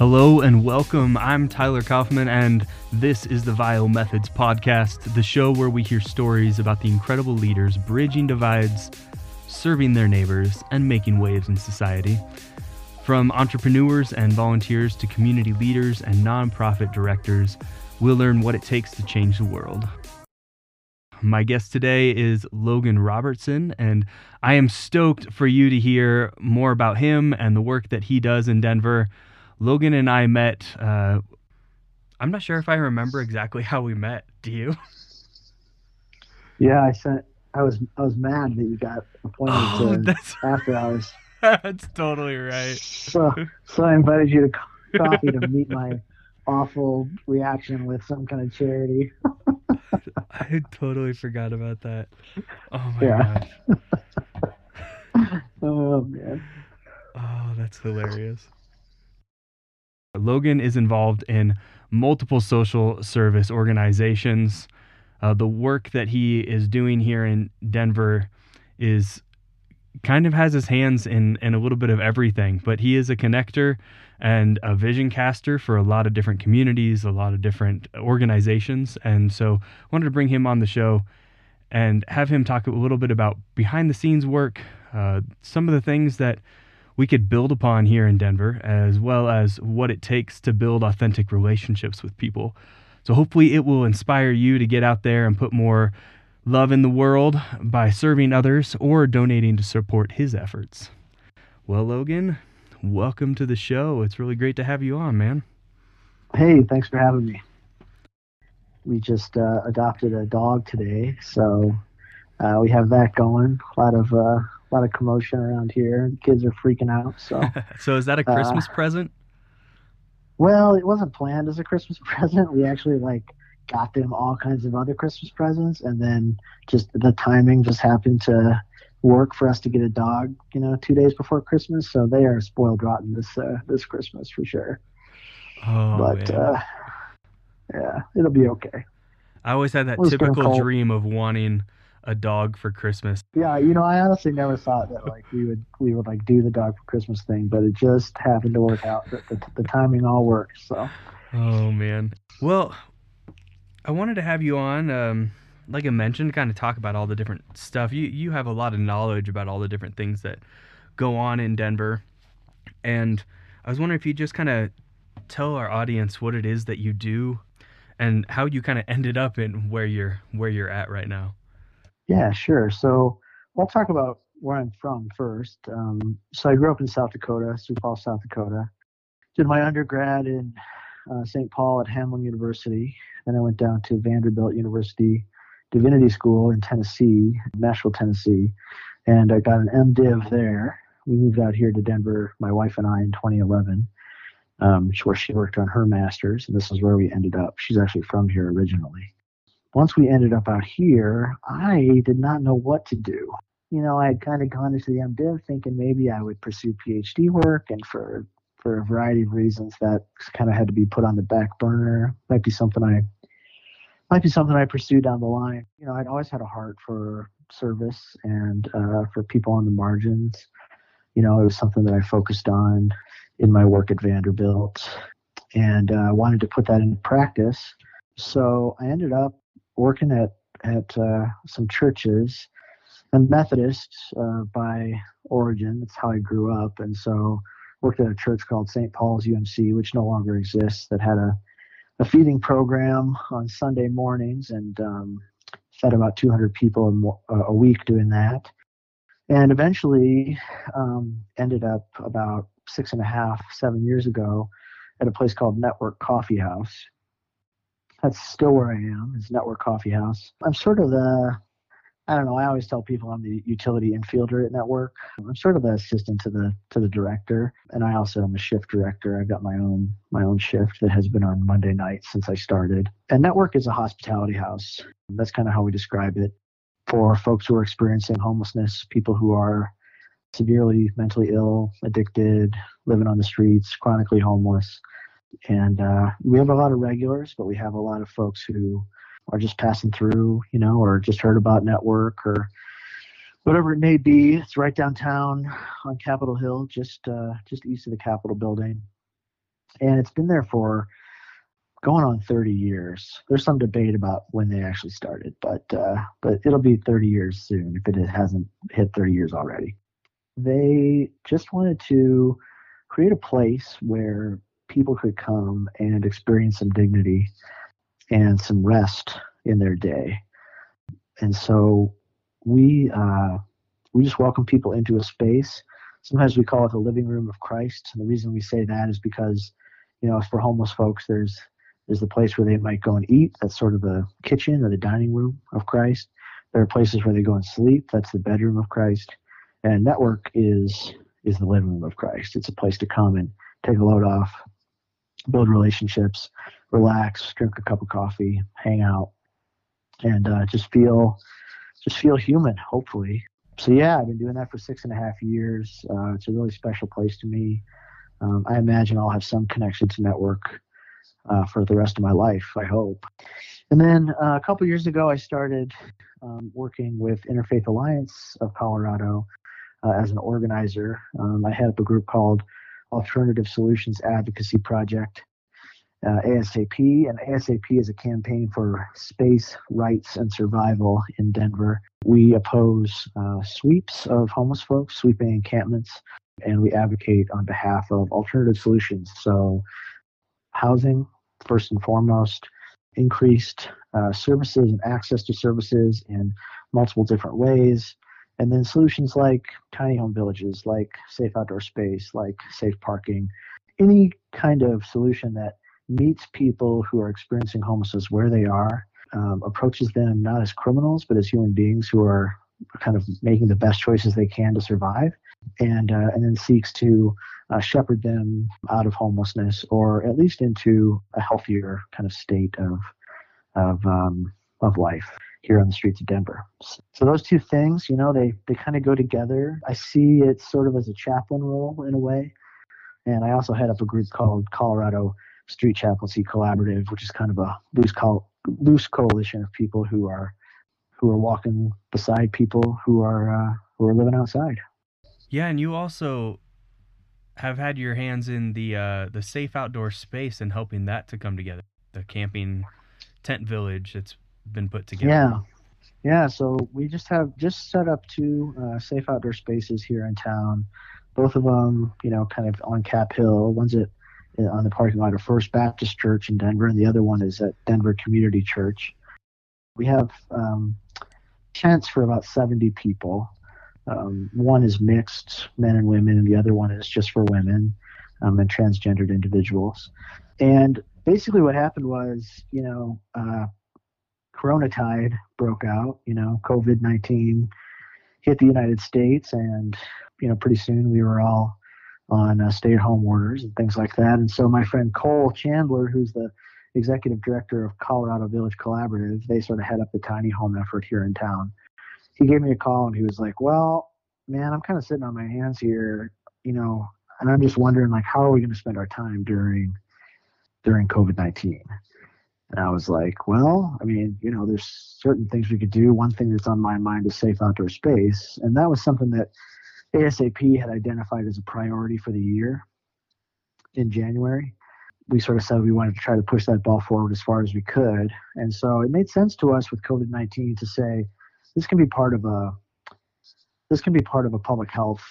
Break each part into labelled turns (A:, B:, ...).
A: Hello and welcome. I'm Tyler Kaufman, and this is the Vile Methods Podcast, the show where we hear stories about the incredible leaders bridging divides, serving their neighbors, and making waves in society. From entrepreneurs and volunteers to community leaders and nonprofit directors, we'll learn what it takes to change the world. My guest today is Logan Robertson, and I am stoked for you to hear more about him and the work that he does in Denver. Logan and I met. Uh, I'm not sure if I remember exactly how we met. Do you?
B: Yeah, I sent. I was I was mad that you got appointed
A: Oh,
B: to
A: that's
B: after hours.
A: that's totally right.
B: So so I invited you to co- coffee to meet my awful reaction with some kind of charity.
A: I totally forgot about that. Oh my
B: Yeah.
A: gosh.
B: Oh man.
A: Oh, that's hilarious. Logan is involved in multiple social service organizations. Uh, the work that he is doing here in Denver is kind of has his hands in, in a little bit of everything, but he is a connector and a vision caster for a lot of different communities, a lot of different organizations. And so I wanted to bring him on the show and have him talk a little bit about behind the scenes work, uh, some of the things that we could build upon here in Denver, as well as what it takes to build authentic relationships with people. So hopefully it will inspire you to get out there and put more love in the world by serving others or donating to support his efforts. Well, Logan, welcome to the show. It's really great to have you on, man.
B: Hey, thanks for having me. We just uh, adopted a dog today, so uh, we have that going. A lot of uh, a lot of commotion around here. Kids are freaking out. So,
A: so is that a
B: Uh,
A: Christmas present?
B: well, it wasn't planned as a Christmas present. We actually like got them all kinds of other Christmas presents, and then just the timing just happened to work for us to get a dog. You know, two days before Christmas, so they are spoiled rotten this uh, this Christmas for sure.
A: Oh,
B: but uh, yeah, it'll be okay.
A: I always had that
B: Well, it's gonna
A: typical dream of wanting a dog for Christmas.
B: Yeah, you know, I honestly never thought that like we would we would like do the dog for Christmas thing, but it just happened to work out. The, the, the timing all worked. So
A: Oh man. Well, I wanted to have you on, um, like I mentioned, kind of talk about all the different stuff. You you have a lot of knowledge about all the different things that go on in Denver, and I was wondering if you just kind of tell our audience what it is that you do, and how you kind of ended up in where you're where you're at right now.
B: Yeah, sure. So I'll talk about where I'm from first. Um, so I grew up in South Dakota, Sioux Falls, South Dakota. Did my undergrad in uh, St. Paul at Hamline University. Then I went down to Vanderbilt University Divinity School in Tennessee, Nashville, Tennessee, and I got an MDiv there. We moved out here to Denver, my wife and I, in 2011, um, where she worked on her master's, and this is where we ended up. She's actually from here originally. Once we ended up out here, I did not know what to do. You know, I had kind of gone into the MDiv thinking maybe I would pursue PhD work, and for for a variety of reasons, that kind of had to be put on the back burner. Might be something I might be something I pursue down the line. You know, I'd always had a heart for service and uh, for people on the margins. You know, it was something that I focused on in my work at Vanderbilt, and uh, wanted to put that into practice. So I ended up working at at uh, some churches. I'm Methodist uh, by origin. That's how I grew up, and so worked at a church called St. Paul's UMC, which no longer exists. That had a a feeding program on Sunday mornings and um, fed about 200 people a, week doing that. And eventually um, ended up about six and a half, seven years ago at a place called Network Coffee House. That's still where I am, is Network Coffee House. I'm sort of the, I don't know, I always tell people I'm the utility infielder at Network. I'm sort of the assistant to the to the director, and I also am a shift director. I've got my own my own shift that has been on Monday nights since I started. And Network is a hospitality house. That's kind of how we describe it for folks who are experiencing homelessness, people who are severely mentally ill, addicted, living on the streets, chronically homeless. And uh, we have a lot of regulars, but we have a lot of folks who are just passing through, you know, or just heard about network or whatever it may be. It's right downtown on Capitol Hill, just uh, just east of the Capitol building. and it's been there for going on 30 years. There's some debate about when they actually started, but uh, but it'll be 30 years soon if it hasn't hit 30 years already. They just wanted to create a place where people could come and experience some dignity and some rest in their day. And so we uh, we just welcome people into a space. Sometimes we call it the living room of Christ. And the reason we say that is because, you know, for homeless folks, there's there's the place where they might go and eat. That's sort of the kitchen or the dining room of Christ. There are places where they go and sleep. That's the bedroom of Christ. And network is is the living room of Christ. It's a place to come and take a load off, build relationships, relax, drink a cup of coffee, hang out, and uh, just feel just feel human. Hopefully, so yeah, I've been doing that for six and a half years. Uh, it's a really special place to me. Um, I imagine I'll have some connection to network uh, for the rest of my life. I hope. And then uh, a couple years ago, I started um, working with Interfaith Alliance of Colorado uh, as an organizer. Um, I had up a group called Alternative Solutions Advocacy Project, uh, ASAP, and ASAP is a campaign for space, rights, and survival in Denver. We oppose uh, sweeps of homeless folks, sweeping encampments, and we advocate on behalf of alternative solutions. So, housing, first and foremost, increased uh, services and access to services in multiple different ways. And then solutions like tiny home villages, like safe outdoor space, like safe parking, any kind of solution that meets people who are experiencing homelessness where they are, um, approaches them not as criminals, but as human beings who are kind of making the best choices they can to survive, and uh, and then seeks to uh, shepherd them out of homelessness or at least into a healthier kind of state of of um, of life here on the streets of Denver. So those two things, you know, they they kind of go together. I see it sort of as a chaplain role in a way, and I also head up a group called Colorado Street Chaplaincy Collaborative, which is kind of a loose loose coalition of people who are who are walking beside people who are uh, who are living outside.
A: Yeah, and you also have had your hands in the uh, the safe outdoor space and helping that to come together. The camping tent village that's been put together.
B: Yeah, yeah. So we just have just set up two uh, safe outdoor spaces here in town. Both of them, you know, kind of on Cap Hill. One's at on the parking lot of First Baptist Church in Denver, and the other one is at Denver Community Church. We have um, tents for about 70 people. Um, one is mixed, men and women, and the other one is just for women um, and transgendered individuals. And basically, what happened was, you know, uh, Corona tide broke out. You know, COVID 19 hit the United States, and you know, pretty soon we were all on uh, stay-at-home orders and things like that. And so my friend Cole Chandler, who's the executive director of Colorado Village Collaborative, they sort of head up the tiny home effort here in town. He gave me a call and he was like, "Well, man, I'm kind of sitting on my hands here, you know, and I'm just wondering like how are we going to spend our time during during COVID-19?" And I was like, well, I mean, you know, there's certain things we could do. One thing that's on my mind is safe outdoor space. And that was something that ASAP had identified as a priority for the year in January. We sort of said we wanted to try to push that ball forward as far as we could. And so it made sense to us with COVID 19 to say this can be part of a this can be part of a public health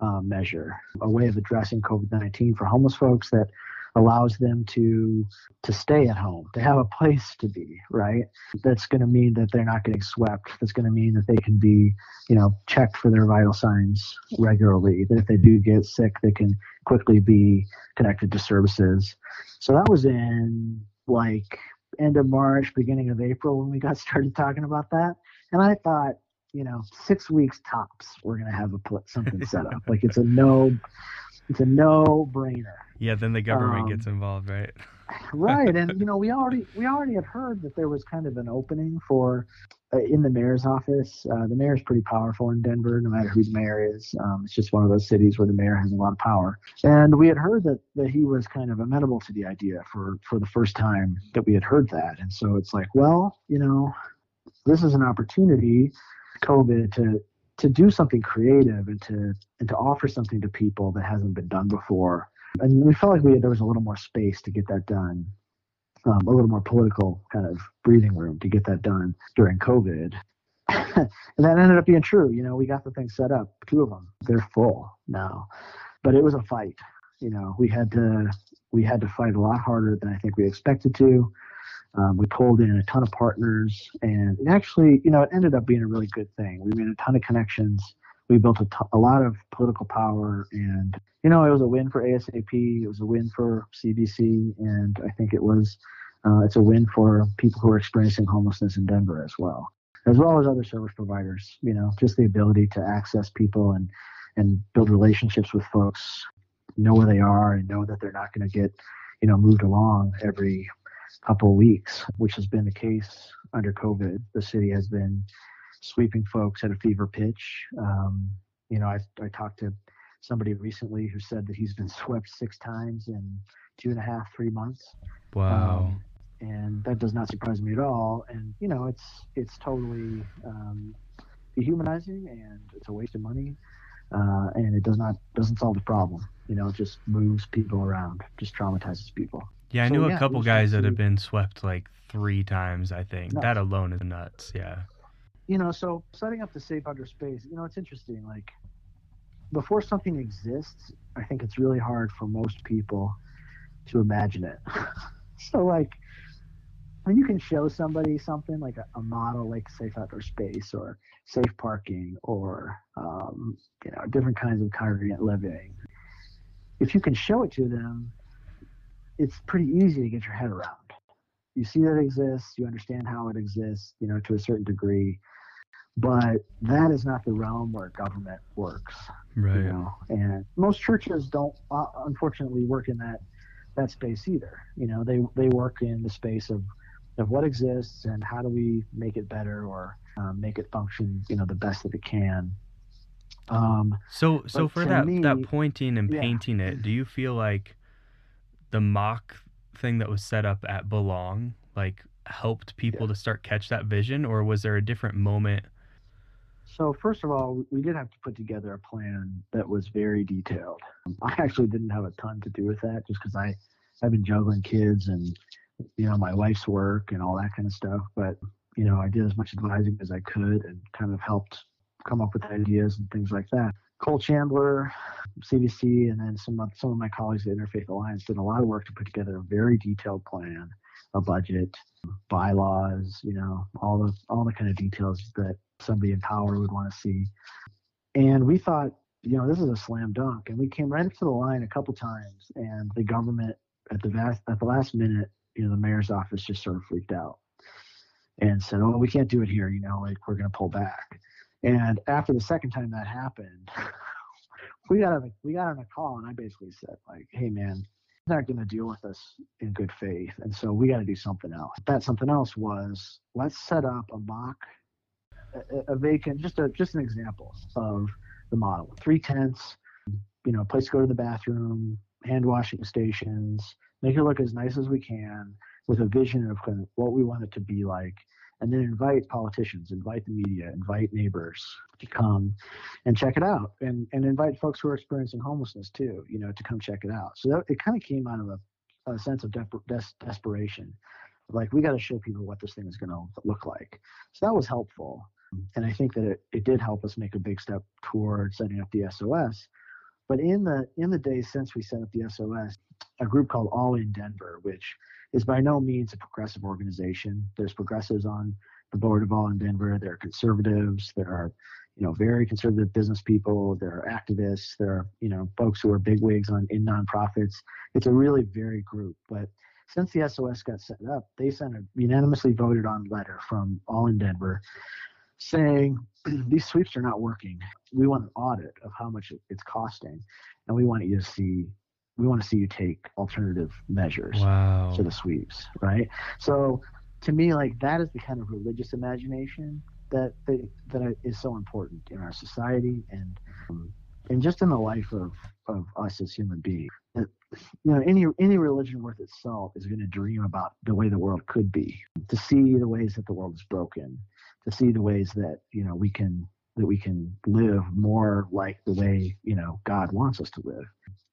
B: uh, measure, a way of addressing COVID 19 for homeless folks that allows them to to stay at home, to have a place to be, right? That's going to mean that they're not getting swept. That's going to mean that they can be, you know, checked for their vital signs regularly. That if they do get sick, they can quickly be connected to services. So that was in like end of March, beginning of April when we got started talking about that. And I thought, you know, six weeks tops, we're gonna have a put something set up. like it's a no, it's a no brainer.
A: Yeah, then the government um, gets involved, right?
B: right, and you know we already we already had heard that there was kind of an opening for uh, in the mayor's office. Uh, the mayor's pretty powerful in Denver, no matter who the mayor is. Um, it's just one of those cities where the mayor has a lot of power. And we had heard that that he was kind of amenable to the idea for for the first time that we had heard that. And so it's like, well, you know, this is an opportunity, COVID, to to do something creative and to and to offer something to people that hasn't been done before And we felt like we, there was a little more space to get that done, um, a little more political kind of breathing room to get that done during COVID. and that ended up being true. You know, we got the thing set up, two of them, they're full now. But it was a fight. You know, we had to we had to fight a lot harder than I think we expected to. Um, we pulled in a ton of partners, and actually, you know, it ended up being a really good thing. We made a ton of connections. We built a, t- a lot of political power, and you know, it was a win for ASAP. It was a win for CVC, and I think it was uh, it's a win for people who are experiencing homelessness in Denver as well, as well as other service providers. You know, just the ability to access people and and build relationships with folks, know where they are, and know that they're not going to get you know moved along every couple of weeks, which has been the case under COVID. The city has been sweeping folks at a fever pitch. Um, you know, I, I talked to somebody recently who said that he's been swept six times in two and a half, three months.
A: Wow. Um,
B: and that does not surprise me at all. And you know, it's it's totally um, dehumanizing and it's a waste of money. Uh, and it does not doesn't solve the problem. You know, it just moves people around, just traumatizes people.
A: Yeah, I so, knew yeah, a couple guys that have been swept like three times. I think nuts. that alone is nuts. Yeah.
B: You know, so setting up the safe under space. You know, it's interesting. Like before something exists, I think it's really hard for most people to imagine it. so like when you can show somebody something like a, a, model like safe outdoor space or safe parking or um, you know different kinds of congregant living if you can show it to them it's pretty easy to get your head around. You see that it exists, you understand how it exists, you know, to a certain degree, but that is not the realm where government works.
A: Right.
B: You know, and most churches don't, uh, unfortunately, work in that that space either. You know, they they work in the space of of what exists and how do we make it better or um, make it function, you know, the best that it can.
A: Um, so so for that me, that pointing and yeah. painting it, do you feel like the mock thing that was set up at Belong like helped people yeah. to start catch that vision, or was there a different moment?
B: So first of all, we did have to put together a plan that was very detailed. I actually didn't have a ton to do with that, just because I I've been juggling kids and you know my wife's work and all that kind of stuff. But you know I did as much advising as I could and kind of helped come up with ideas and things like that. Cole Chandler, CVC, and then some of, some of my colleagues at Interfaith Alliance did a lot of work to put together a very detailed plan, a budget, bylaws, you know, all the all the kind of details that somebody in power would want to see. And we thought, you know, this is a slam dunk, and we came right up to the line a couple times, and the government at the vast, at the last minute, you know, the mayor's office just sort of freaked out and said, "Oh, we can't do it here. You know, like we're going to pull back." And after the second time that happened, we got on a, we got on a call, and I basically said like, "Hey, man, they're not going to deal with us in good faith, and so we got to do something else." That something else was let's set up a mock, a, a vacant, just a just an example of the model. Three tents, you know, a place to go to the bathroom, hand washing stations, make it look as nice as we can, with a vision of kind of what we want it to be like and then invite politicians, invite the media, invite neighbors to come and check it out, and and invite folks who are experiencing homelessness too, you know, to come check it out. So that, it kind of came out of a, a sense of de- des- desperation, like we got to show people what this thing is going to look like. So that was helpful, and I think that it, it did help us make a big step toward setting up the SOS. But in the in the days since we set up the SOS, a group called All in Denver, which is by no means a progressive organization. There's progressives on the board of All in Denver. There are conservatives. There are, you know, very conservative business people. There are activists. There are, you know, folks who are bigwigs on in nonprofits. It's a really varied group. But since the SOS got set up, they sent a unanimously voted on letter from All in Denver saying these sweeps are not working. We want an audit of how much it's costing, and we want you to see we want to see you take alternative measures
A: wow.
B: to the sweeps, right? So to me, like that is the kind of religious imagination that they, that is so important in our society and um, and just in the life of, of us as human beings. You know, any any religion worth its salt is going to dream about the way the world could be, to see the ways that the world is broken, to see the ways that you know we can that we can live more like the way you know God wants us to live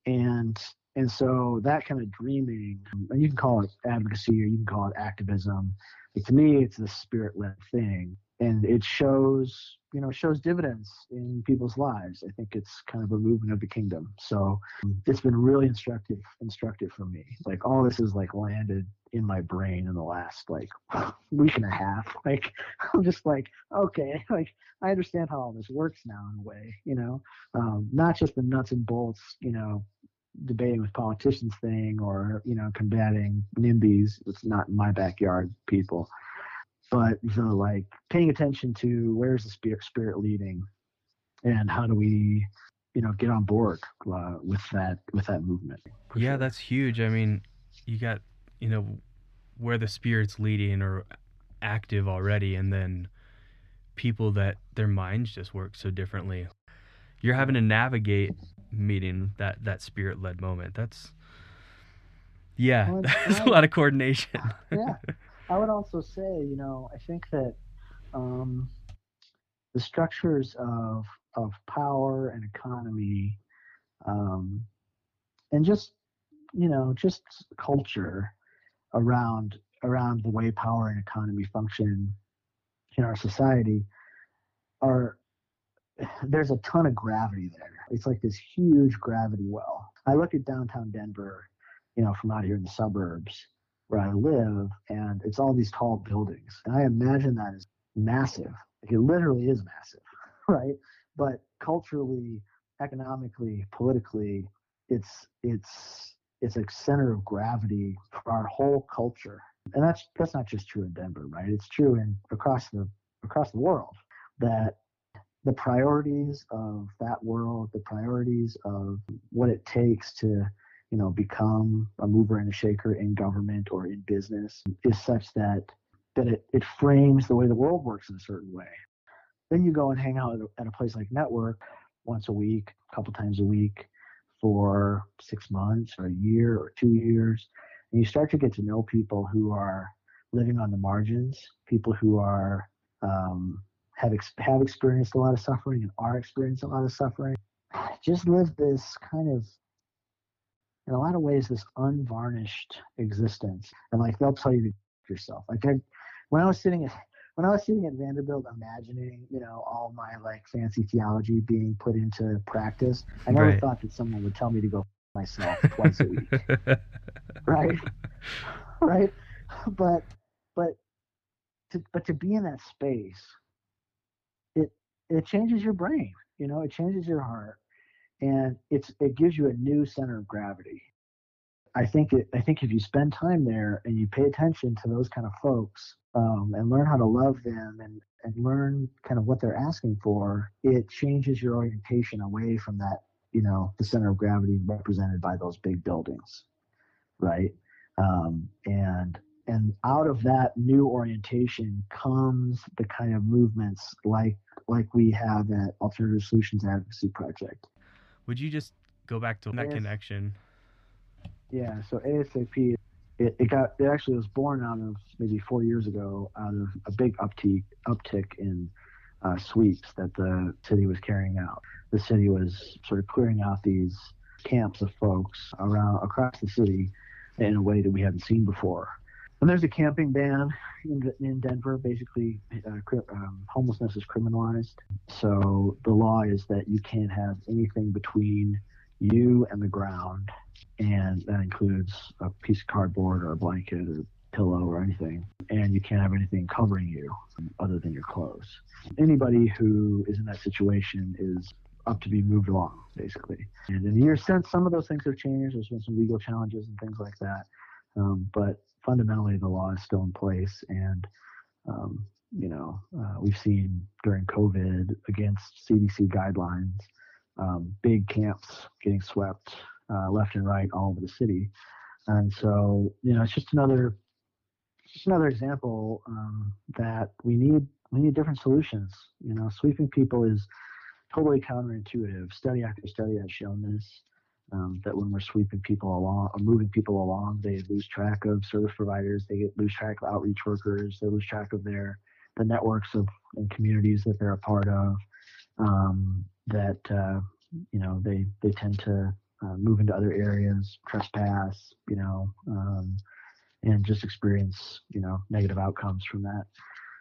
B: and and so that kind of dreaming, and you can call it advocacy or you can call it activism. But to me, it's the spirit-led thing, and it shows, you know, shows dividends in people's lives. I think it's kind of a movement of the kingdom. So it's been really instructive, instructive for me. Like all this is like landed in my brain in the last like week and a half. Like I'm just like, okay, like I understand how all this works now in a way, you know, um, not just the nuts and bolts, you know, debating with politicians thing or you know combating NIMBYs. It's not my backyard, people. But you know, like paying attention to where's the spirit spirit leading, and how do we, you know, get on board uh, with that with that movement.
A: Yeah, sure. that's huge. I mean, you got you know where the spirit's leading or active already, and then people that their minds just work so differently. You're having to navigate meeting that that spirit led moment. That's yeah, well, that's a lot of coordination.
B: yeah, I would also say, you know, I think that um, the structures of of power and economy, um, and just you know, just culture around around the way power and economy function in our society are there's a ton of gravity there. It's like this huge gravity well. I look at downtown Denver, you know, from out here in the suburbs where I live, and it's all these tall buildings. And I imagine that is massive. Like it literally is massive, right? But culturally, economically, politically, it's it's it's a center of gravity for our whole culture. And that's that's not just true in Denver, right? It's true in across the across the world that the priorities of that world, the priorities of what it takes to, you know, become a mover and a shaker in government or in business is such that that it, it frames the way the world works in a certain way. Then you go and hang out at a, place like Network once a week, a couple times a week for six months or a year or two years, and you start to get to know people who are living on the margins, people who are um, have ex- have experienced a lot of suffering and are experiencing a lot of suffering, just live this kind of, in a lot of ways, this unvarnished existence. And like they'll tell you to yourself. Like I, when I was sitting at when I was sitting at Vanderbilt, imagining you know all my like fancy theology being put into practice, I never right. thought that someone would tell me to go myself twice a week. right, right, but but to, but to be in that space it it changes your brain you know it changes your heart and it's it gives you a new center of gravity i think it, i think if you spend time there and you pay attention to those kind of folks um, and learn how to love them and and learn kind of what they're asking for it changes your orientation away from that you know the center of gravity represented by those big buildings right um, and and out of that new orientation comes the kind of movements like like we have at Alternative Solutions Advocacy Project.
A: Would you just go back to that AS- connection?
B: Yeah, so ASAP, it, it got it actually was born out of maybe four years ago out of a big uptick uptick in uh, sweeps that the city was carrying out. The city was sort of clearing out these camps of folks around across the city in a way that we hadn't seen before. And there's a camping ban in, in Denver. Basically, uh, um, homelessness is criminalized. So the law is that you can't have anything between you and the ground, and that includes a piece of cardboard or a blanket or a pillow or anything. And you can't have anything covering you other than your clothes. Anybody who is in that situation is up to be moved along, basically. And in the years since, some of those things have changed. There's been some legal challenges and things like that. Um, but fundamentally the law is still in place and um, you know uh, we've seen during covid against cdc guidelines um, big camps getting swept uh, left and right all over the city. And so you know it's just another just another example um, that we need we need different solutions. You know sweeping people is totally counterintuitive. Study after study has shown this um, that when we're sweeping people along or moving people along, they lose track of service providers, they get lose track of outreach workers, they lose track of their the networks of and communities that they're a part of. Um, that uh, you know they they tend to uh, move into other areas, trespass, you know, um, and just experience, you know, negative outcomes from that.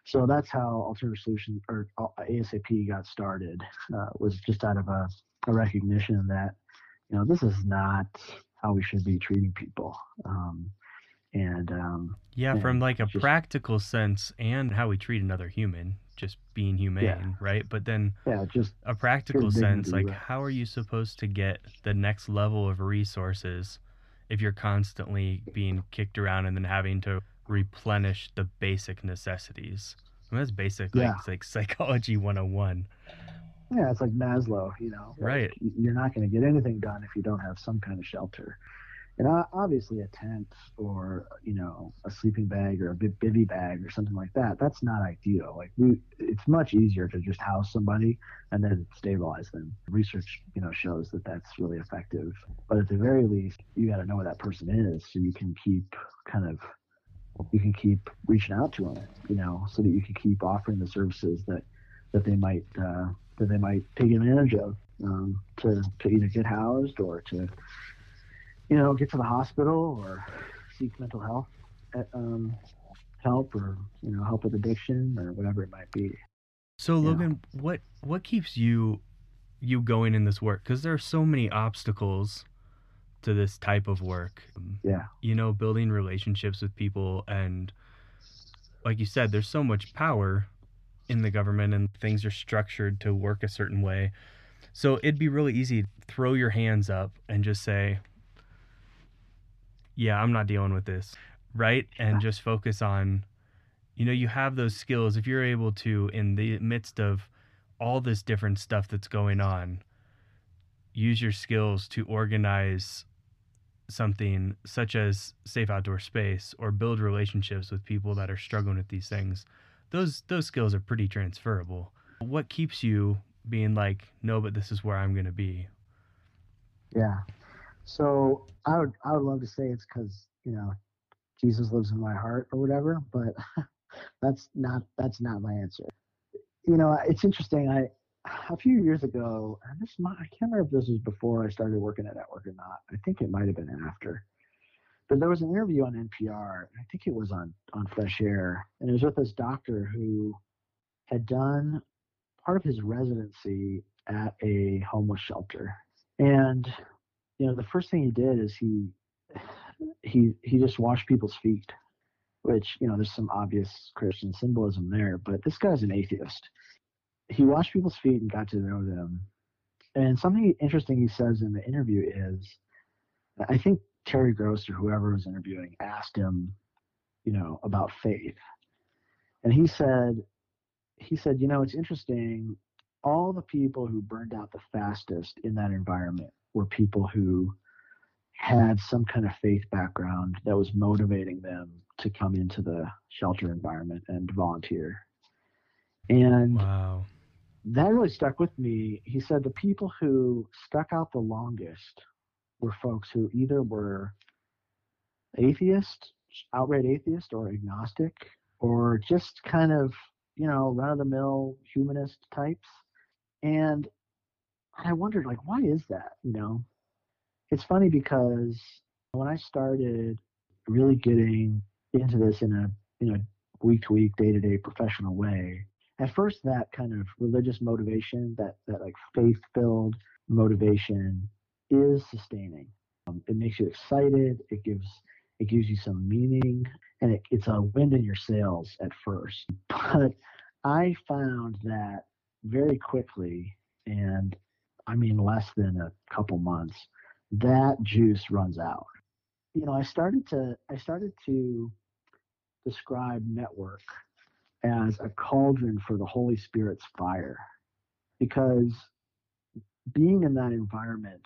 B: So that's how Alternative Solution or uh, ASAP got started. Uh, was just out of a, a, recognition that, you know, this is not how we should be treating people. Um, and um,
A: yeah,
B: and
A: from like a
B: just,
A: practical sense and how we treat another human, just being humane,
B: Yeah.
A: right? But then
B: yeah, just
A: a practical sense, like
B: right.
A: how are you supposed to get the next level of resources if you're constantly being kicked around and then having to replenish the basic necessities? I mean, that's basic, like,
B: Yeah.
A: it's like psychology 101.
B: Yeah, it's like Maslow, you know,
A: Right.
B: y- You're not going to get anything done if you don't have some kind of shelter. And obviously, a tent or you know a sleeping bag or a bi- bivy bag or something like that. That's not ideal. Like we, it's much easier to just house somebody and then stabilize them. Research, you know, shows that that's really effective. But at the very least, you got to know where that person is so you can keep kind of you can keep reaching out to them, you know, so that you can keep offering the services that that they might uh, that they might take advantage of um, to to either get housed or to you know get to the hospital or seek mental health uh, um, help or you know help with addiction or whatever it might be.
A: So
B: Yeah.
A: Logan, what what keeps you you going in this work? Because there are so many obstacles to this type of work.
B: Yeah,
A: You know, building relationships with people, and like you said, there's so much power in the government, and things are structured to work a certain way. So it'd be really easy to throw your hands up and just say, "Yeah, I'm not dealing with this," right? And just focus on you know you have those skills if you're able to in the midst of all this different stuff that's going on use your skills to organize something such as safe outdoor space or build relationships with people that are struggling with these things those those skills are pretty transferable what keeps you being like no but this is where i'm going to be
B: yeah. So I would I would love to say it's because you know Jesus lives in my heart or whatever, but that's not that's not my answer. You know, it's interesting. I a few years ago, and this I can't remember if this was before I started working at Network or not. I think it might have been after. But there was an interview on NPR. I think it was on on Fresh Air, and it was with this doctor who had done part of his residency at a homeless shelter. And you know, the first thing he did is he he he just washed people's feet, which you know, there's some obvious Christian symbolism there. But this guy's an atheist. He washed people's feet and got to know them. And something interesting he says in the interview is, I think Terry Gross or whoever was interviewing asked him, you know, about faith, and he said, he said, you know, it's interesting. All the people who burned out the fastest in that environment were people who had some kind of faith background that was motivating them to come into the shelter environment and volunteer. And
A: wow
B: that really stuck with me. He said the people who stuck out the longest were folks who either were atheist, outright atheist, or agnostic, or just kind of, you know, run of the mill humanist types. And I wondered, like, why is that? You know, it's funny because when I started really getting into this in a, you know, week to week, day to day professional way, at first that kind of religious motivation, that, that like faith filled motivation is sustaining. Um, it makes you excited. It gives, it gives you some meaning and it, it's a wind in your sails at first. But I found that very quickly, and I mean less than a couple months, that juice runs out. You know, I started to I started to describe network as a cauldron for the Holy Spirit's fire. Because being in that environment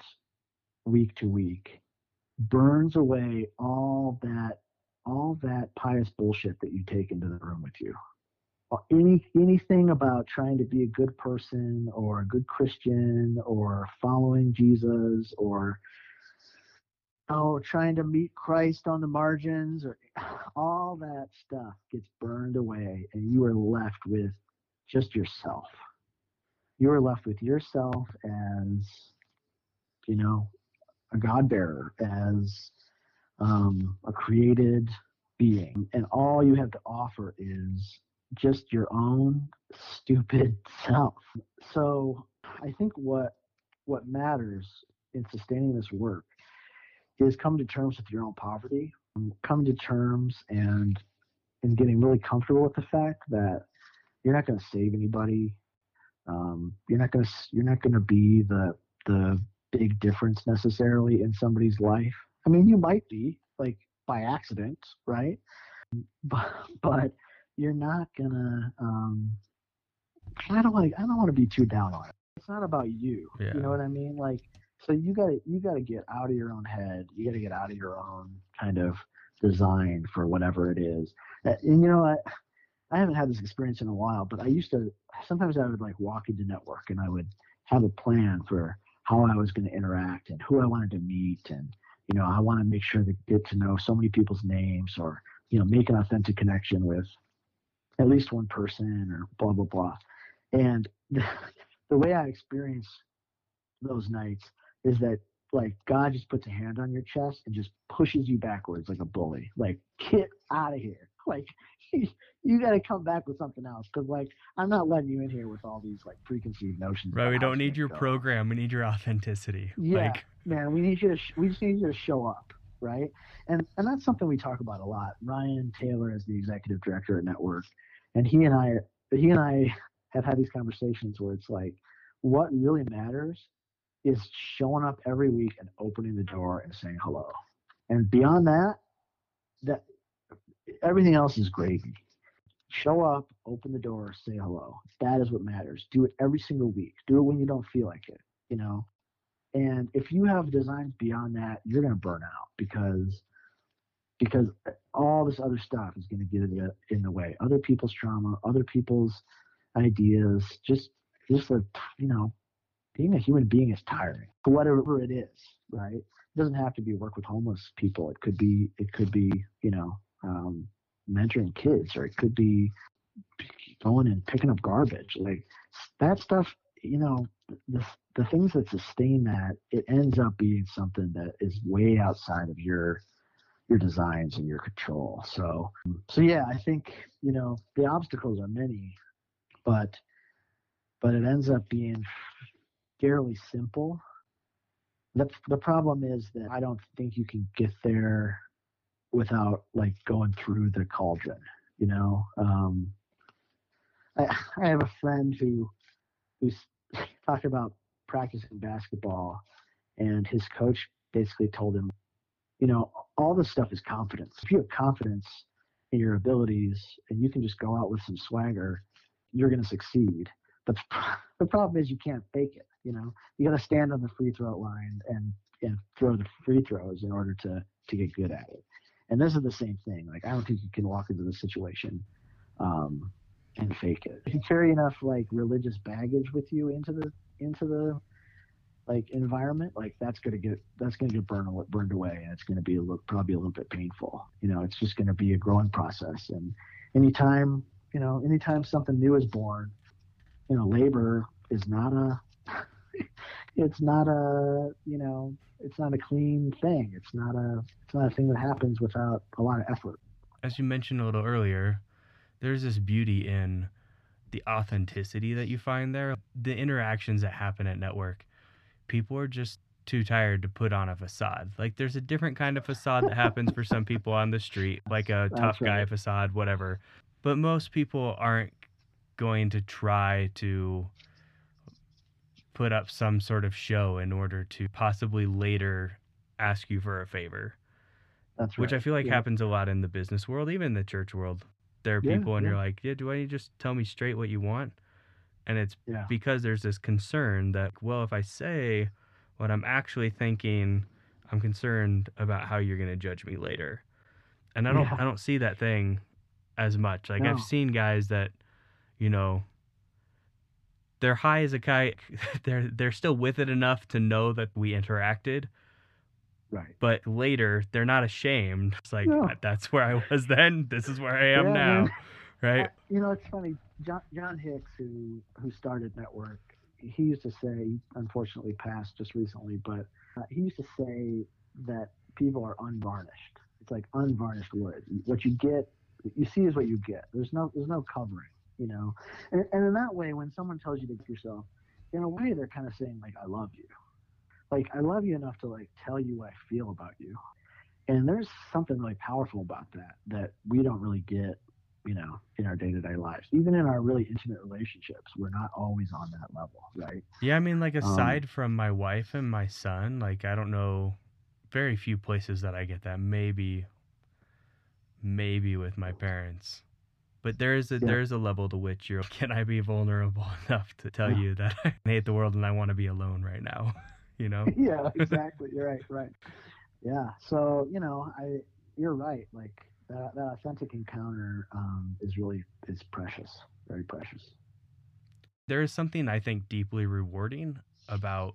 B: week to week burns away all that all that pious bullshit that you take into the room with you. Uh, Any anything about trying to be a good person or a good Christian or following Jesus or oh trying to meet Christ on the margins or all that stuff gets burned away and you are left with just yourself. You are left with yourself as you know a God bearer, as um, a created being, and all you have to offer is just your own stupid self. So I think what what matters in sustaining this work is coming to terms with your own poverty, coming to terms and and getting really comfortable with the fact that you're not going to save anybody. Um, you're not going to you're not going to be the the big difference necessarily in somebody's life. I mean, you might be like by accident, right? But but you're not gonna. Um, I don't like. I don't want to be too down on it. It's not about you.
A: Yeah.
B: You know what I mean? Like, so you gotta you gotta get out of your own head. You gotta get out of your own kind of design for whatever it is. And you know, I I haven't had this experience in a while, but I used to. Sometimes I would like walk into network and I would have a plan for how I was going to interact and who I wanted to meet, and you know, I want to make sure to get to know so many people's names or you know, make an authentic connection with at least one person or blah blah blah. And the, the way I experience those nights is that like God just puts a hand on your chest and just pushes you backwards like a bully. Like get out of here. Like you got to come back with something else because like I'm not letting you in here with all these like preconceived notions.
A: Right. We don't need your program. We need your authenticity.
B: Yeah,
A: Like,
B: man, we need you to sh- we just need you to show up, right? And and that's something we talk about a lot. Ryan Taylor is the executive director at Network, and he and I he and I have had these conversations where it's like, what really matters is showing up every week and opening the door and saying hello. And beyond that, that everything else is gravy. Show up, open the door, say hello. That is what matters. Do it every single week. Do it when you don't feel like it, you know. And if you have designs beyond that, you're going to burn out because because all this other stuff is going to get in the, in the way. Other people's trauma, other people's ideas, just just a you know, being a human being is tiring. Whatever it is, right? It doesn't have to be work with homeless people. It could be it could be you know um, mentoring kids, or it could be going and picking up garbage. Like that stuff, you know, the the things that sustain that, it ends up being something that is way outside of your your designs and your control. So so yeah, I think you know the obstacles are many, but but it ends up being fairly simple. The the problem is that I don't think you can get there without like going through the cauldron. You know, um, I I have a friend who who's talking about practicing basketball, and his coach basically told him, you know, all this stuff is confidence. If you have confidence in your abilities and you can just go out with some swagger, you're going to succeed. But the the problem is you can't fake it. You know, you got to stand on the free throw line and and throw the free throws in order to to get good at it. And this is the same thing. Like I don't think you can walk into the situation um, and fake it. If you carry enough like religious baggage with you into the into the like environment, like that's gonna get that's gonna get burned burned away, and it's gonna be a little, probably a little bit painful. You know, it's just gonna be a growing process. And anytime you know, anytime something new is born, you know, labor is not a it's not a you know it's not a clean thing. It's not a it's not a thing that happens without a lot of effort.
A: as you mentioned a little earlier, there's this beauty in the authenticity that you find there. The interactions that happen at network, people are just too tired to put on a facade. Like there's a different kind of facade that happens for some people on the street, like a
B: That's
A: tough guy facade, whatever. But most people aren't going to try to put up some sort of show in order to possibly later ask you for a favor
B: That's right.
A: which I feel like
B: Yeah.
A: happens a lot in the business world, even the church world. There are
B: Yeah,
A: people, and
B: yeah.
A: you're like, yeah, do I just tell me straight what you want? And it's because there's this concern that, well, if I say what I'm actually thinking, I'm concerned about how you're going to judge me later. And I don't. I don't see that thing as much. Like
B: No.
A: I've seen guys that, you know, they're high as a kite. they're they're still with it enough to know that we interacted,
B: Right.
A: but later they're not ashamed. It's like
B: No.
A: that's where I was then. This is where I am
B: Yeah,
A: now,
B: man.
A: right?
B: Uh, you know, it's funny. John, John Hicks, who who started Network, he used to say, unfortunately passed just recently, but Uh, he used to say that people are unvarnished. It's like unvarnished wood. What you get, you see is what you get. There's no there's no covering, you know. And, and in that way, when someone tells you to get yourself, in a way, they're kind of saying like, I love you. Like I love you enough to like tell you what I feel about you. And there's something really powerful about that that we don't really get you know, in our day to day lives. Even in our really intimate relationships, we're not always on that level, right?
A: Yeah, I mean, like aside um, from my wife and my son, like I don't know very few places that I get that. Maybe, maybe with my parents. But there is a yeah. there is a level to which you're. Can I be vulnerable enough to tell yeah. you that I hate the world and I want to be alone right now? you know?
B: yeah, exactly. You're right. Right. Yeah. So you know, I you're right. Like that, that authentic encounter um, is really is precious, very precious.
A: There is something I think deeply rewarding about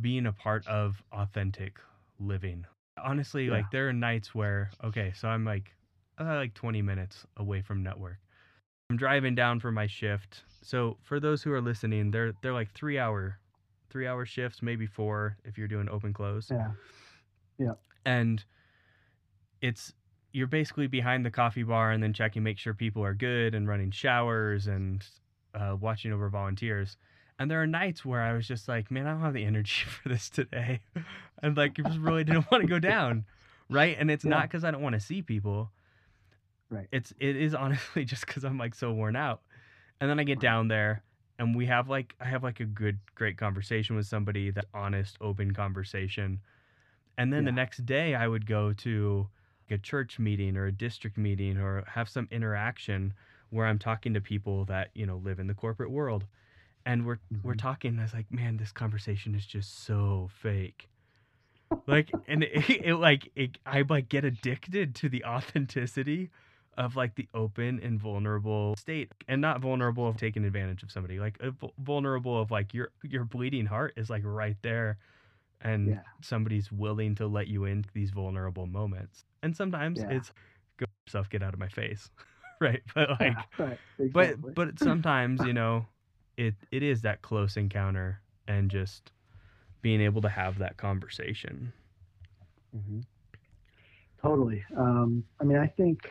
A: being a part of authentic living. Honestly, yeah. like there are nights where okay, so I'm like uh, like 20 minutes away from network. I'm driving down for my shift. So for those who are listening, they're they're like three hour three hour shifts, maybe four if you're doing open close.
B: Yeah. Yeah.
A: And it's you're basically behind the coffee bar and then checking make sure people are good and running showers and uh, watching over volunteers and there are nights where i was just like man i don't have the energy for this today and like just really didn't want to go down right and it's yeah. not because i don't want to see people
B: right
A: it's it is honestly just because i'm like so worn out and then i get down there and we have like i have like a good great conversation with somebody that honest open conversation and then yeah. the next day i would go to a church meeting or a district meeting or have some interaction where I'm talking to people that, you know, live in the corporate world. And we're mm-hmm. we're talking, and I was like, man, this conversation is just so fake. like and it, it like it, I like get addicted to the authenticity of like the open and vulnerable state and not vulnerable of taking advantage of somebody like vulnerable of like your your bleeding heart is like right there and yeah. somebody's willing to let you into these vulnerable moments. And sometimes yeah. it's go yourself, get out of my face. right. But like yeah, right. Exactly. but but sometimes, you know, it it is that close encounter and just being able to have that conversation.
B: Mm-hmm. Totally. Um, I mean, I think,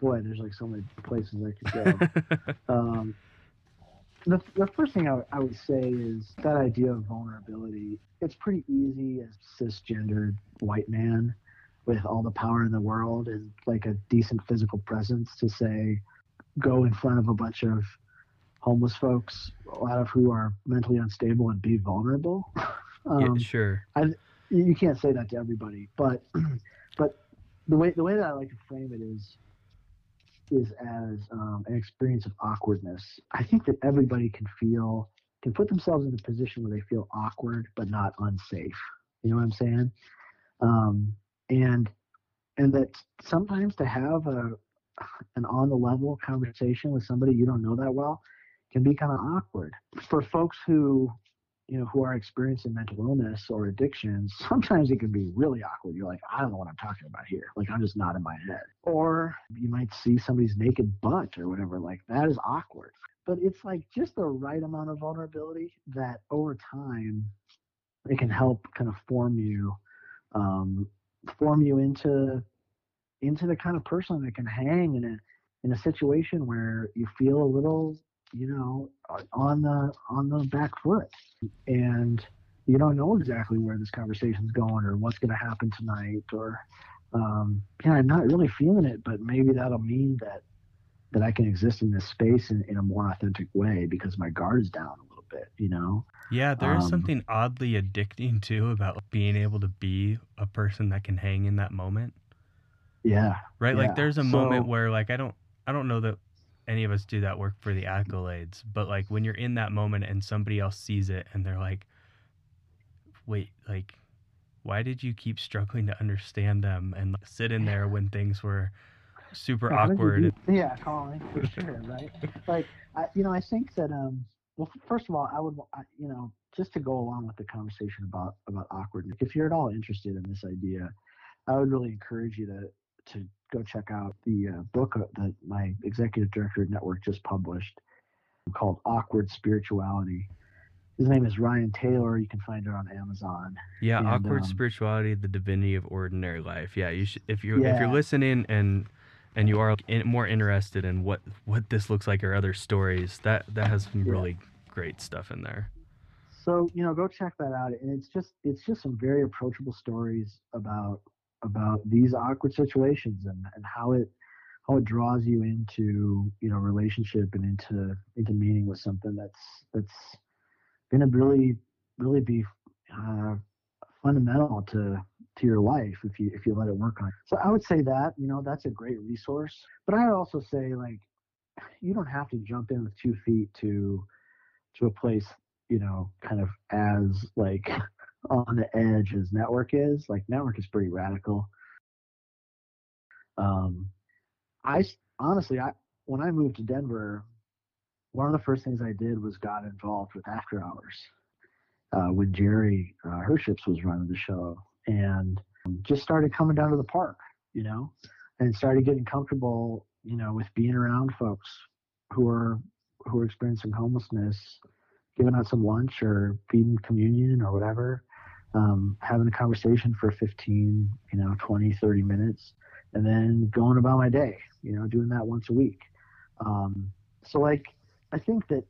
B: boy, there's like so many places I could go. um, the, the first thing I would say is that idea of vulnerability. It's pretty easy as cisgendered white man with all the power in the world and like a decent physical presence to say, go in front of a bunch of homeless folks, a lot of who are mentally unstable, and be vulnerable.
A: um, yeah, sure.
B: I, you can't say that to everybody, but but the way the way that I like to frame it is is as um, an experience of awkwardness. I think that everybody can feel, can put themselves in a position where they feel awkward but not unsafe. You know what I'm saying? Um, and and that sometimes to have a an on the level conversation with somebody you don't know that well can be kind of awkward for folks who you know, who are experiencing mental illness or addictions, sometimes it can be really awkward. You're like, I don't know what I'm talking about here. Like, I'm just not in my head. Or you might see somebody's naked butt or whatever. Like, that is awkward. But it's like just the right amount of vulnerability that over time it can help kind of form you, um, form you into into the kind of person that can hang in a in a situation where you feel a little you know, on the on the back foot, and you don't know exactly where this conversation's going or what's going to happen tonight, or um, yeah, I'm not really feeling it, but maybe that'll mean that that I can exist in this space in, in a more authentic way because my guard's down a little bit, you know.
A: Yeah, there's um, something oddly addicting too about being able to be a person that can hang in that moment.
B: Yeah.
A: Right?
B: Yeah.
A: Like there's a so, moment where like I don't I don't know that any of us do that work for the accolades, but like when you're in that moment and somebody else sees it and they're like, wait, like, why did you keep struggling to understand them and like, sit in there when things were super yeah, awkward?
B: yeah, calling for sure, right? like, I, you know, I think that, um, well, first of all, I would, I, you know, just to go along with the conversation about about awkwardness, if you're at all interested in this idea, I would really encourage you to to go check out the uh, book that my executive director at Network just published called Awkward Spirituality. his name is Ryan Taylor. You can find it on Amazon.
A: Yeah,
B: And,
A: awkward
B: um,
A: spirituality, the divinity of ordinary life. Yeah, you should if you're if you're listening and and you are in, more interested in what what this looks like or other stories, that that has some
B: Yeah.
A: really great stuff in there.
B: so you know go check that out and it's just it's just some very approachable stories about about these awkward situations and and how it how it draws you into you know relationship and into into meaning with something that's that's gonna really really be uh, fundamental to to your life if you if you let it work on it. so i would say that you know that's a great resource but i would also say like you don't have to jump in with two feet to to a place you know, kind of as like on the edge as network is. Like network is pretty radical. Um, I honestly, I when I moved to Denver, one of the first things I did was got involved with After Hours uh, when Jerry uh, Herships was running the show, and just started coming down to the park, you know, and started getting comfortable, you know, with being around folks who are who are experiencing homelessness giving out some lunch or feeding communion or whatever, um, having a conversation for 15, you know, 20, 30 minutes, and then going about my day, you know, doing that once a week. Um, so like, I think that,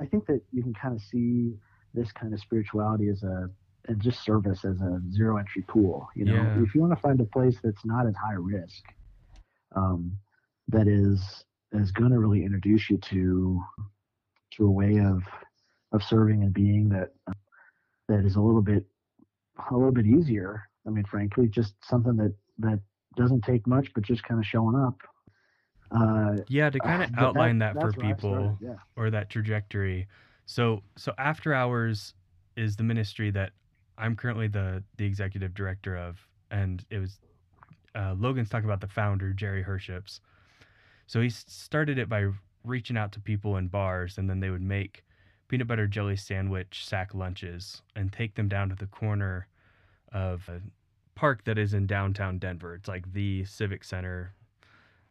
B: I think that you can kind of see this kind of spirituality as a, and just service as a zero entry pool. You know,
A: Yeah.
B: if you want to find a place that's not as high risk, um, that is, is going to really introduce you to, to a way of, of serving and being that that is a little bit a little bit easier. I mean, frankly, just something that that doesn't take much, but just kind of showing up. Uh,
A: Yeah, to kind of
B: but
A: outline that, for
B: where I
A: people
B: started, Yeah.
A: or that trajectory. So so after hours is the ministry that I'm currently the the executive director of, and it was uh, Logan's talking about the founder Jerry Herships. So he started it by reaching out to people in bars, and then they would make peanut butter jelly sandwich sack lunches and take them down to the corner of a park that is in downtown Denver. It's like the civic center,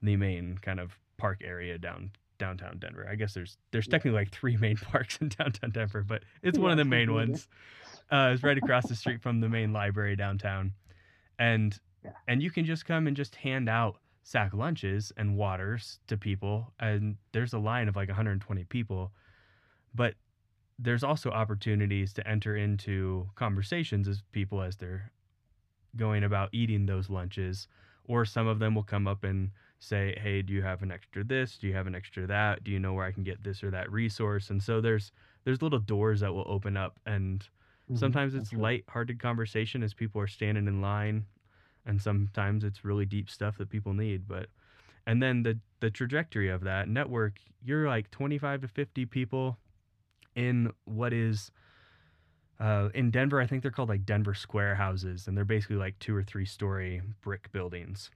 A: the main kind of park area down downtown Denver. I guess there's there's technically like three main parks in downtown Denver, but it's one of the main ones. Uh, it's right across the street from the main library downtown, and and you can just come and just hand out sack lunches and waters to people, and there's a line of like 120 people, but there's also opportunities to enter into conversations as people as they're going about eating those lunches or some of them will come up and say hey do you have an extra this? Do you have an extra that? Do you know where i can get this or that resource? And so there's there's little doors that will open up and
B: Mhm,
A: sometimes it's light-hearted conversation as people are standing in line and sometimes it's really deep stuff that people need but and then the the trajectory of that network you're like 25 to 50 people in what is uh, in Denver, I think they're called like Denver Square houses, and they're basically like two or three story brick buildings.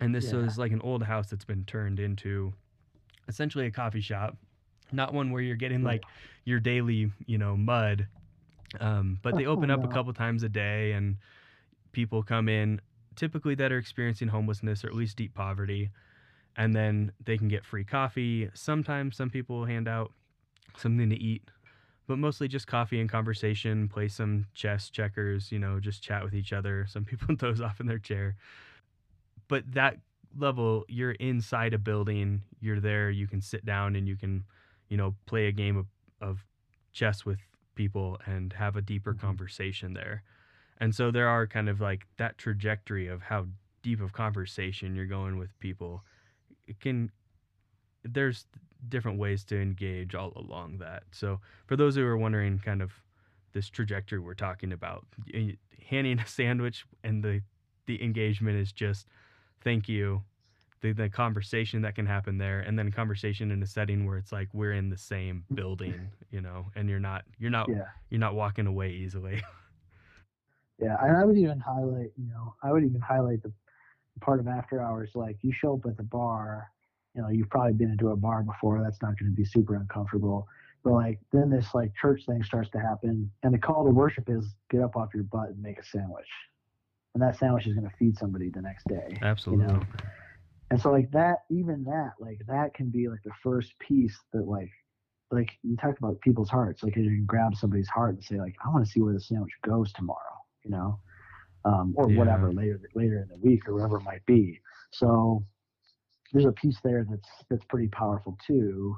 A: And this
B: Yeah.
A: is like an old house that's been turned into essentially a coffee shop, not one where you're getting like your daily, you know, mud. Um, but they
B: Oh,
A: open up a couple times a day, and people come in typically that are experiencing homelessness or at least deep poverty, and then they can get free coffee. Sometimes some people hand out something to eat but mostly just coffee and conversation, play some chess, checkers, you know, just chat with each other. Some people doze off in their chair. But that level, you're inside a building, you're there, you can sit down and you can, you know, play a game of, of chess with people and have a deeper
B: Mhm.
A: conversation there. And so there are kind of like that trajectory of how deep of conversation you're going with people. It can there's different ways to engage all along that. So for those who are wondering kind of this trajectory we're talking about, handing a sandwich and the the engagement is just thank you. The, the conversation that can happen there and then conversation in a setting where it's like we're in the same building you know and you're not you're not
B: Yeah.
A: you're not walking away easily
B: Yeah, and I would even highlight, you know, I would even highlight the part of after hours. Like you show up at the bar, you know, you've probably been into a bar before. That's not going to be super uncomfortable. But like then this like church thing starts to happen, and the call to worship is get up off your butt and make a sandwich, and that sandwich is going to feed somebody the next day.
A: absolutely You know?
B: And so like that, even that, like that can be like the first piece that like like you talked about people's hearts. Like you can grab somebody's heart and say like, I want to see where the sandwich goes tomorrow. You know, um, or
A: Yeah.
B: whatever later later in the week or whatever it might be. So there's a piece there that's that's pretty powerful too.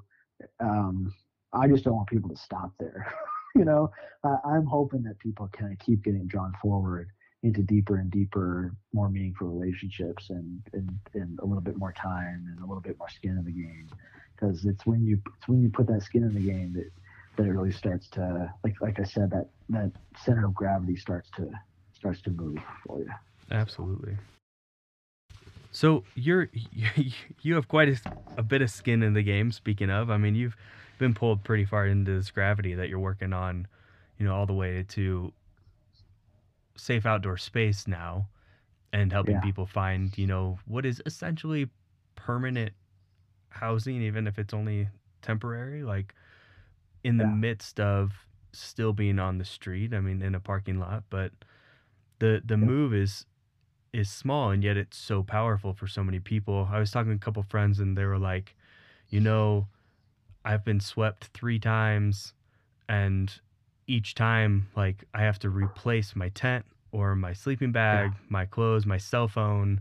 B: Um, I just don't want people to stop there. you know, I, I'm hoping that people kind of keep getting drawn forward into deeper and deeper, more meaningful relationships and, and, and a little bit more time and a little bit more skin in the game. Because it's when you it's when you put that skin in the game that that it really starts to like like I said that that center of gravity starts to starts to move for you.
A: Absolutely. So you're you have quite a, a bit of skin in the game. Speaking of, I mean, you've been pulled pretty far into this gravity that you're working on, you know, all the way to safe outdoor space now, and helping
B: Yeah.
A: people find, you know, what is essentially permanent housing, even if it's only temporary. Like in the
B: Yeah.
A: midst of still being on the street. I mean, in a parking lot, but the the
B: Yeah.
A: move is is small and yet it's so powerful for so many people. I was talking to a couple friends and they were like, you know, I've been swept three times and each time like I have to replace my tent or my sleeping bag, my clothes, my cell phone,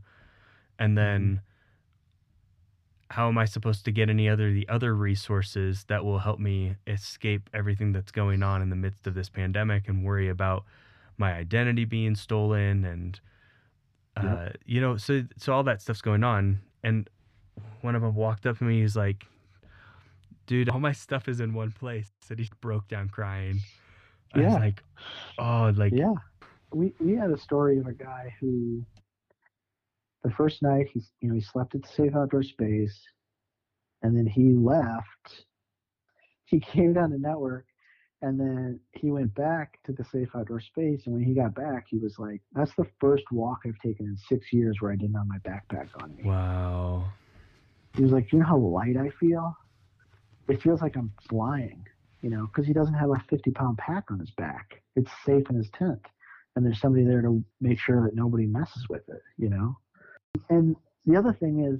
A: and then mm-hmm. how am I supposed to get any other the other resources that will help me escape everything that's going on in the midst of this pandemic and worry about my identity being stolen and uh,
B: Yep.
A: you know so so all that stuff's going on and one of them walked up to me he's like dude all my stuff is in one place and he broke down crying I was like oh like
B: Yeah, we we had a story of a guy who the first night he you know he slept at the safe outdoor space, and then he left. He came down to network, and then he went back to the safe outdoor space. And when he got back, he was like, "That's the first walk I've taken in six years where I didn't have my backpack on me."
A: wow
B: He was like, "You know how light I feel? It feels like I'm flying." You know, because he doesn't have a 50 pound pack on his back. It's safe in his tent and there's somebody there to make sure that nobody messes with it, you know? And the other thing is,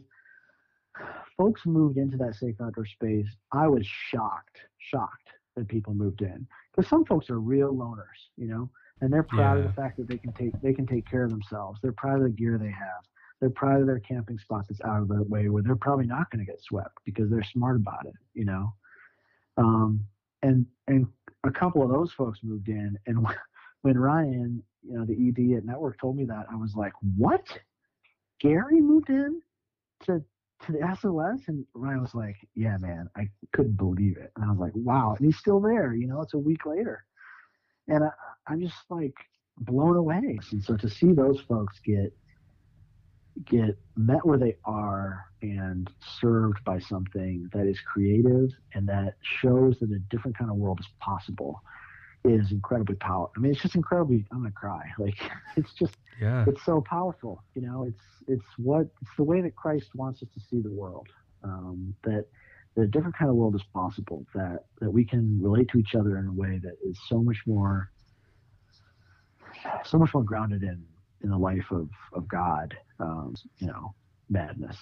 B: folks moved into that safe outdoor space. I was shocked, shocked people moved in because some folks are real loners, you know, and they're proud of the fact that they can take they can take care of themselves. They're proud of the gear they have. They're proud of their camping spot that's out of the way where they're probably not going to get swept because they're smart about it, you know. Um, and and a couple of those folks moved in, and when Ryan, you know, the ED at Network told me that, I was like, "What? Gary moved in to to the SOS?" And Ryan was like, "Yeah, man, I couldn't believe it." And I was like, "Wow!" And he's still there. You know, it's a week later, and I, I'm just like blown away. And so to see those folks get get met where they are and served by something that is creative and that shows that a different kind of world is possible is incredibly powerful. I mean, it's just incredibly. I'm gonna cry. Like, it's just,
A: yeah
B: it's so powerful. You know, it's it's what it's the way that Christ wants us to see the world. Um, that that a different kind of world is possible. That that we can relate to each other in a way that is so much more, so much more grounded in in the life of of God. Um, you know, madness.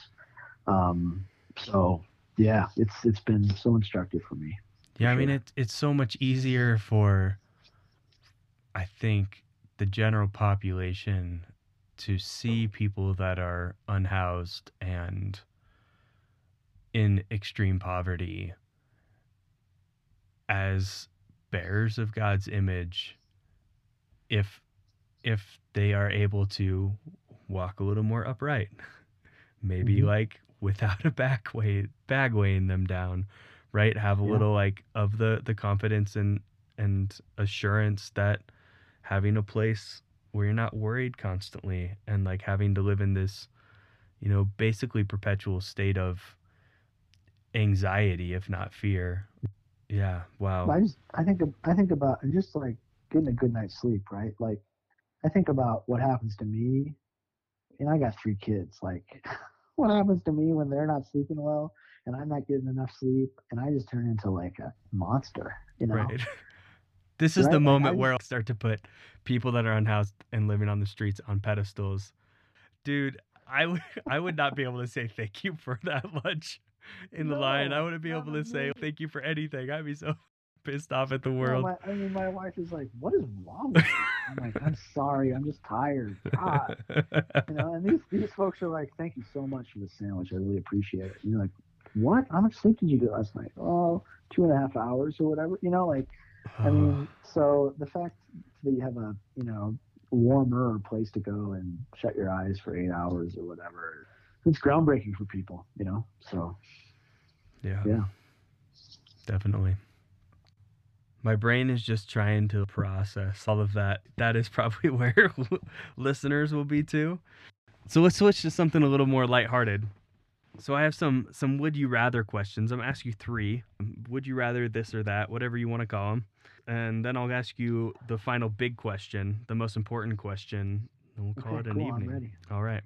B: Um, so yeah, it's it's been so instructive for me.
A: Yeah, I mean
B: sure.
A: it, it's so much easier for I think the general population to see people that are unhoused and in extreme poverty as bearers of God's image if if they are able to walk a little more upright. Maybe
B: Mhm.
A: like without a back weight bag weighing them down right have a
B: Yeah.
A: little like of the the confidence and and assurance that having a place where you're not worried constantly and like having to live in this you know basically perpetual state of anxiety if not fear yeah wow
B: I just I think I think about and just like getting a good night's sleep, right? Like I think about what happens to me, and I got three kids. Like what happens to me when they're not sleeping well and I'm not getting enough sleep, and I just turn into like a monster, you know?
A: right this is
B: Right,
A: the moment
B: I
A: where i'll start to put people that are unhoused and living on the streets on pedestals dude i would i would not be able to say thank you for that much in the line. I wouldn't be able to say thank you for anything. I'd be so pissed off at the
B: No,
A: world.
B: my, I mean, my wife is like, "What is wrong with you?" I'm like, "I'm sorry. I'm just tired." God. You know, and these these folks are like, "Thank you so much for the sandwich. I really appreciate it." And you're like, "What? How much sleep did you get last night?" Oh, two and a half hours or whatever. You know, like I mean, so the fact that you have a you know warmer place to go and shut your eyes for eight hours or whatever, it's groundbreaking for people. You know, so
A: yeah,
B: yeah.
A: definitely. My brain is just trying to process all of that. That is probably where listeners will be too. So let's switch to something a little more lighthearted. So I have some some would you rather questions. I'm gonna ask you three. Um, would you rather this or that, whatever you want to call them, and then I'll ask you the final big question, the most important question, and we'll call
B: Okay,
A: it an
B: cool,
A: evening. All right.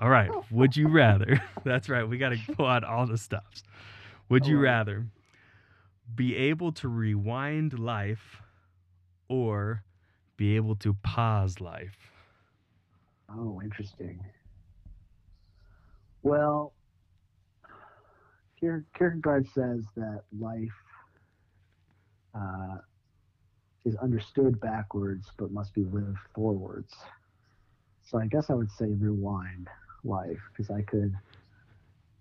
A: All right. Would you rather? That's right. We got to pull out all the stops. Would
B: I
A: you
B: it.
A: rather be able to rewind life or be able to pause life?
B: Oh, interesting. Well, Kier- Kierkegaard says that life uh, is understood backwards but must be lived forwards. So I guess I would say rewind life because I could,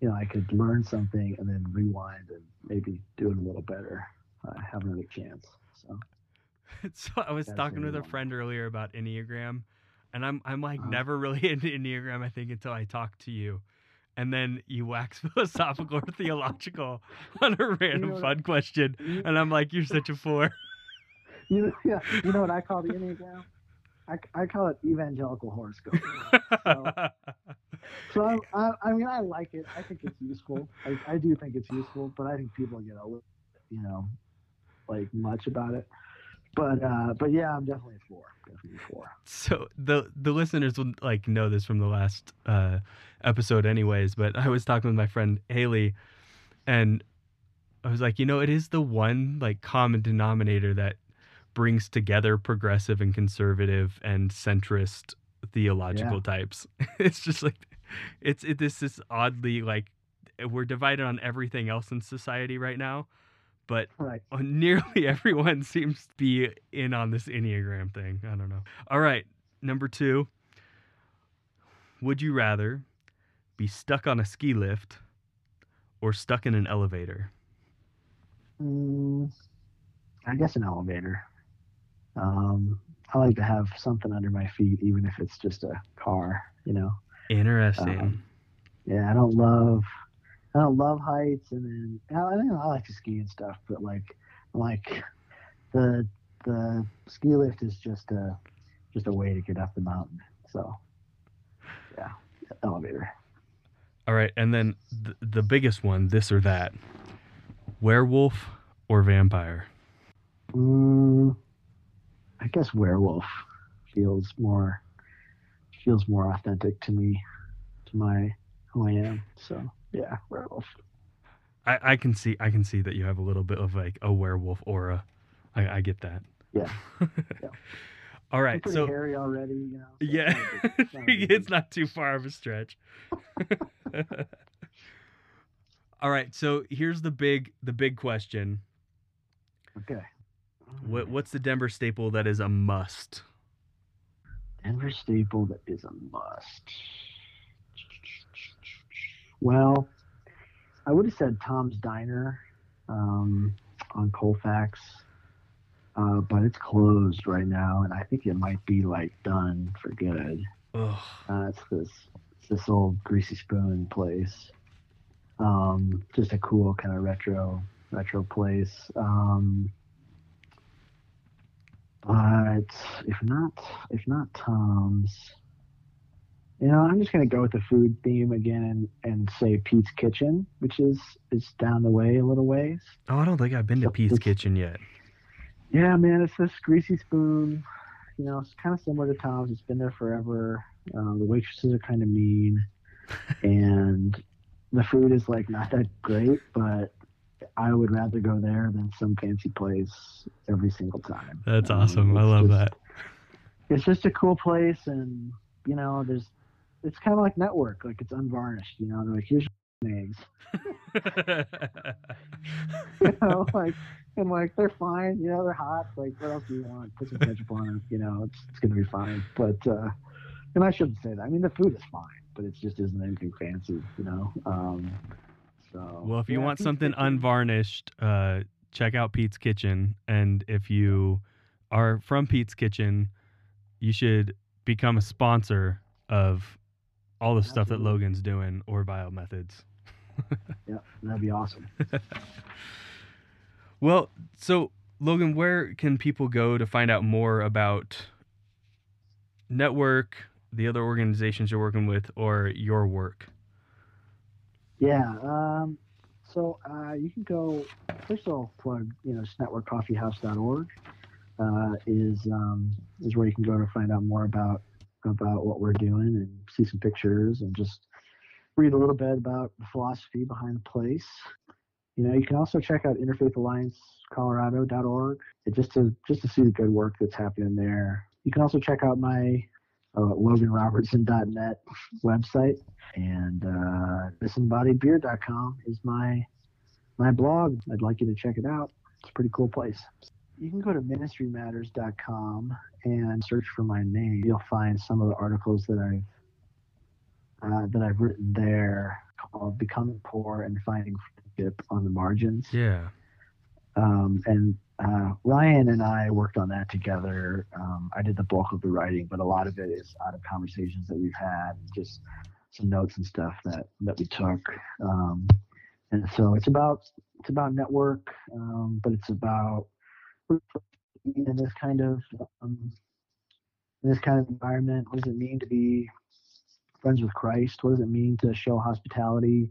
B: you know, I could learn something and then rewind and maybe do it a little better, uh, have another chance. So
A: so I was
B: That's
A: talking with a friend earlier about Enneagram, and I'm I'm like
B: Uh-huh.
A: never really into Enneagram. I think until I talk to you. And then you wax philosophical or theological on a random
B: what I-
A: fun question.
B: you,
A: And I'm like, you're such a four.
B: you, yeah, you know what I call the Enneagram? I, I call it evangelical horoscope. So I, I, I mean, I like it. I think it's useful. I, I do think it's useful, but I think people get a little, you know, like much about it. But uh, but yeah, I'm definitely a four. Definitely four.
A: so the the listeners will like know this from the last uh, episode, anyways. But I was talking with my friend Haley, and I was like, you know, it is the one like common denominator that brings together progressive and conservative and centrist theological types. it's just like it's it this is oddly like we're divided on everything else in society right now, but
B: Right.
A: nearly everyone seems to be in on this Enneagram thing. I don't know. All right, number two. Would you rather be stuck on a ski lift or stuck in an elevator?
B: Mm, I guess an elevator. Um, I like to have something under my feet, even if it's just a car. You know.
A: Interesting.
B: Um, Yeah, I don't love. I don't love heights, and then I, I think I like to ski and stuff, but like, like the the ski lift is just a just a way to get up the mountain. So, yeah, elevator.
A: All right, and then th- the biggest one, this or that. Werewolf or vampire?
B: Mm, I guess werewolf feels more feels more authentic to me, to my who I am. So yeah, werewolf.
A: I, I can see I can see that you have a little bit of like a werewolf aura. I, I get that.
B: Yeah. Yeah.
A: All right, so
B: hairy already, you know. so
A: yeah,
B: not a big- it's not
A: it's not too far of a stretch. All right, so here's the big the big question.
B: Okay.
A: What what's the Denver staple that is a must?
B: Denver staple that is a must. Well, I would have said Tom's Diner um, on Colfax, uh, but it's closed right now, and I think it might be like done for good.
A: Ugh.
B: Uh, it's this it's this old greasy spoon place. Um, just a cool kind of retro retro place. Um, but if not if not Tom's, you know, I'm just gonna go with the food theme again and, and say Pete's Kitchen, which is is down the way a little ways.
A: Oh, I don't think I've been to Pete's Kitchen yet.
B: Yeah, man, it's this greasy spoon. You know, it's kind of similar to Tom's. It's been there forever. Uh, the waitresses are kind of mean, and the food is like not that great. But I would rather go there than some fancy place every single time.
A: That's
B: Um,
A: awesome. I love
B: just-
A: that.
B: It's just a cool place, and you know, there's it's kind of like network, like it's unvarnished. You know, they're like here's eggs. you know, like and like they're fine. You know, they're hot. Like what else do you want? Put some ketchup on them, You know, it's it's gonna be fine. But uh, and I shouldn't say that. I mean, the food is fine, but it just isn't anything fancy. You know. Um, so
A: well, if you
B: yeah,
A: want something
B: Kitchen.
A: unvarnished, uh, check out Pete's Kitchen. And if you are from Pete's Kitchen, you should become a sponsor of all the stuff that Logan's doing or Vile Methods.
B: yeah, that'd be awesome.
A: Well, so Logan, where can people go to find out more about Network, the other organizations you're working with, or your work?
B: Yeah. Um, so uh, you can go. First of all, plug you know networkcoffeehouse.org uh, is um, is where you can go to find out more about about what we're doing and see some pictures and just read a little bit about the philosophy behind the place. You know, you can also check out interfaithalliancecolorado.org just to just to see the good work that's happening there. You can also check out my uh, loganrobertson.net website and uh, disembodiedbeer.com is my my blog. I'd like you to check it out. It's a pretty cool place. You can go to ministrymatters.com and search for my name. You'll find some of the articles that I've uh, that I've written there called "Becoming Poor and Finding Friendship on the Margins."
A: Yeah.
B: Um, and uh, Ryan and I worked on that together. Um, I did the bulk of the writing, but a lot of it is out of conversations that we've had, just some notes and stuff that that we took. Um, and so it's about it's about network, um, but it's about in this kind of um, this kind of environment. What does it mean to be friends with Christ? What does it mean to show hospitality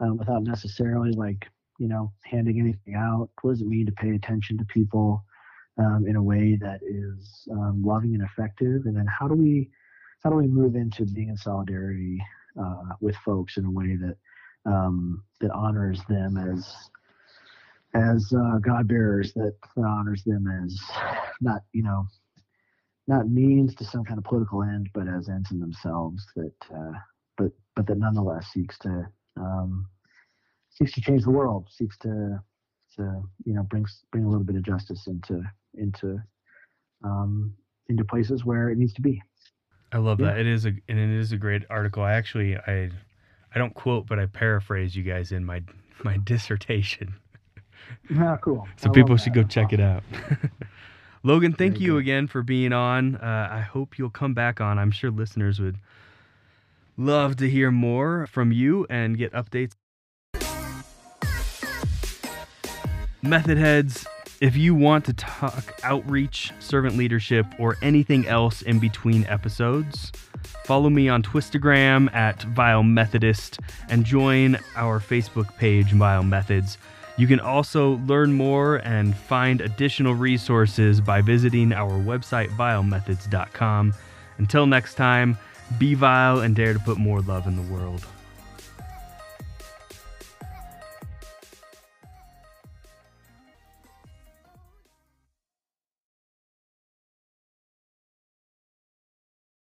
B: um, without necessarily like you know handing anything out? What does it mean to pay attention to people um, in a way that is um, loving and effective? And then how do we how do we move into being in solidarity uh, with folks in a way that um, that honors them as as uh, God bearers, that, honors them as not you know not means to some kind of political end, but as ends in themselves. That uh, but but that nonetheless seeks to um, seeks to change the world, seeks to to you know brings bring a little bit of justice into into um, into places where it needs to be.
A: I love
B: Yeah.
A: that. It is a and it is a great article. I actually I I don't quote, but I paraphrase you guys in my my dissertation.
B: Ah, cool.
A: So
B: I
A: people should go check it out. Logan, thank
B: Very
A: you
B: good.
A: again for being on. Uh, I hope you'll come back on. I'm sure listeners would love to hear more from you and get updates. Method heads, if you want to talk outreach, servant leadership, or anything else in between episodes, follow me on Twistagram at Vile Methodist and join our Facebook page, Vile Methods. You can also learn more and find additional resources by visiting our website, vilemethods.com. Until next time, be vile and dare to put more love in the world.